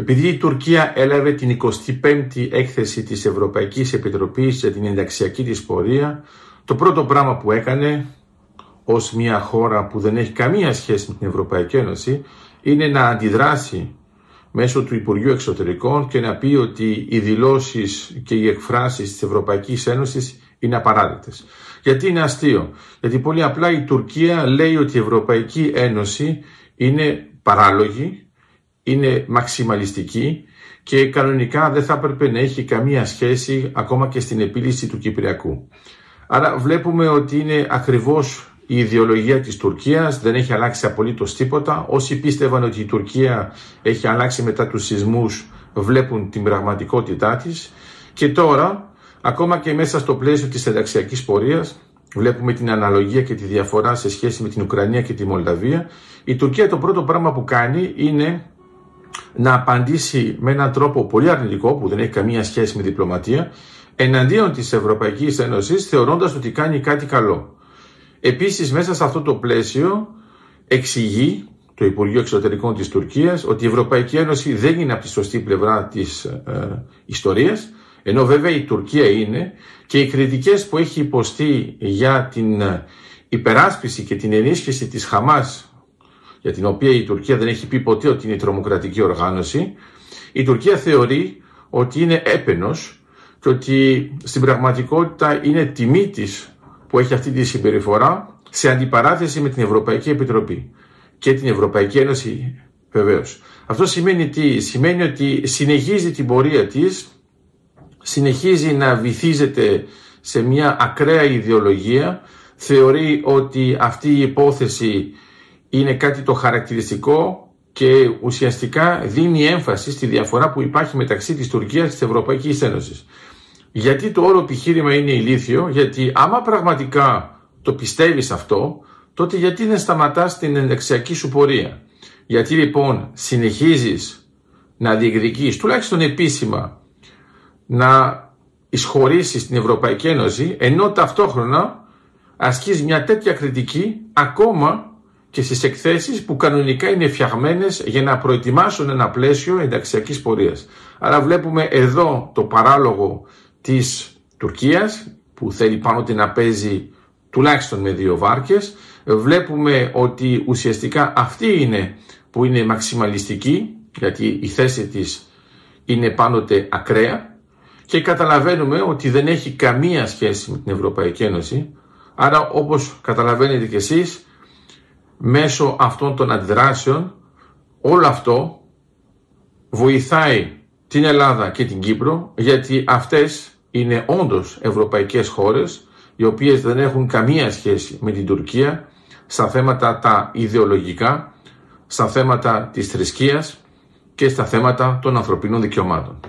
Επειδή η Τουρκία έλαβε την 25η έκθεση της Ευρωπαϊκής Επιτροπής για την ενταξιακή της πορεία, το πρώτο πράγμα που έκανε ως μια χώρα που δεν έχει καμία σχέση με την Ευρωπαϊκή Ένωση είναι να αντιδράσει μέσω του Υπουργείου Εξωτερικών και να πει ότι οι δηλώσεις και οι εκφράσεις της Ευρωπαϊκής Ένωσης είναι απαράδεκτες. Γιατί είναι αστείο. Γιατί πολύ απλά η Τουρκία λέει ότι η Ευρωπαϊκή Ένωση είναι παράλογη, είναι μαξιμαλιστική και κανονικά δεν θα έπρεπε να έχει καμία σχέση ακόμα και στην επίλυση του Κυπριακού. Άρα βλέπουμε ότι είναι ακριβώς η ιδεολογία της Τουρκίας, δεν έχει αλλάξει απολύτως τίποτα. Όσοι πίστευαν ότι η Τουρκία έχει αλλάξει μετά τους σεισμούς βλέπουν την πραγματικότητά της και τώρα ακόμα και μέσα στο πλαίσιο της ενταξιακής πορείας βλέπουμε την αναλογία και τη διαφορά σε σχέση με την Ουκρανία και τη Μολδαβία η Τουρκία το πρώτο πράγμα που κάνει είναι να απαντήσει με έναν τρόπο πολύ αρνητικό που δεν έχει καμία σχέση με διπλωματία εναντίον της Ευρωπαϊκής Ένωσης θεωρώντας ότι κάνει κάτι καλό. Επίσης μέσα σε αυτό το πλαίσιο εξηγεί το Υπουργείο Εξωτερικών της Τουρκίας ότι η Ευρωπαϊκή Ένωση δεν είναι από τη σωστή πλευρά της ε, ιστορίας ενώ βέβαια η Τουρκία είναι και οι κριτικές που έχει υποστεί για την ε, υπεράσπιση και την ενίσχυση της Χαμάς για την οποία η Τουρκία δεν έχει πει ποτέ ότι είναι τρομοκρατική οργάνωση η Τουρκία θεωρεί ότι είναι έπαινος και ότι στην πραγματικότητα είναι τιμή της που έχει αυτή τη συμπεριφορά σε αντιπαράθεση με την Ευρωπαϊκή Επιτροπή και την Ευρωπαϊκή Ένωση βεβαίως. Αυτό σημαίνει τι, σημαίνει ότι συνεχίζει την πορεία της, συνεχίζει να βυθίζεται σε μια ακραία ιδεολογία, θεωρεί ότι αυτή η υπόθεση είναι κάτι το χαρακτηριστικό και ουσιαστικά δίνει έμφαση στη διαφορά που υπάρχει μεταξύ της Τουρκίας και της Ευρωπαϊκής Ένωσης. Γιατί το όλο επιχείρημα είναι ηλίθιο, γιατί άμα πραγματικά το πιστεύεις αυτό, τότε γιατί δεν σταματάς την ενταξιακή σου πορεία; Γιατί λοιπόν συνεχίζεις να διεκδικείς, τουλάχιστον επίσημα, να εισχωρήσεις την Ευρωπαϊκή Ένωση, ενώ ταυτόχρονα ασκείς μια τέτοια κριτική ακόμα και στις εκθέσεις που κανονικά είναι φτιαγμένες για να προετοιμάσουν ένα πλαίσιο ενταξιακής πορείας. Άρα βλέπουμε εδώ το παράλογο της Τουρκίας που θέλει πάνω να παίζει τουλάχιστον με δύο βάρκες. Βλέπουμε ότι ουσιαστικά αυτή είναι που είναι μαξιμαλιστική γιατί η θέση της είναι πάντοτε ακραία και καταλαβαίνουμε ότι δεν έχει καμία σχέση με την Ευρωπαϊκή Ένωση άρα όπως καταλαβαίνετε κι εσείς μέσω αυτών των αντιδράσεων όλο αυτό βοηθάει την Ελλάδα και την Κύπρο γιατί αυτές είναι όντως ευρωπαϊκές χώρες οι οποίες δεν έχουν καμία σχέση με την Τουρκία στα θέματα τα ιδεολογικά, στα θέματα της θρησκείας και στα θέματα των ανθρωπίνων δικαιωμάτων.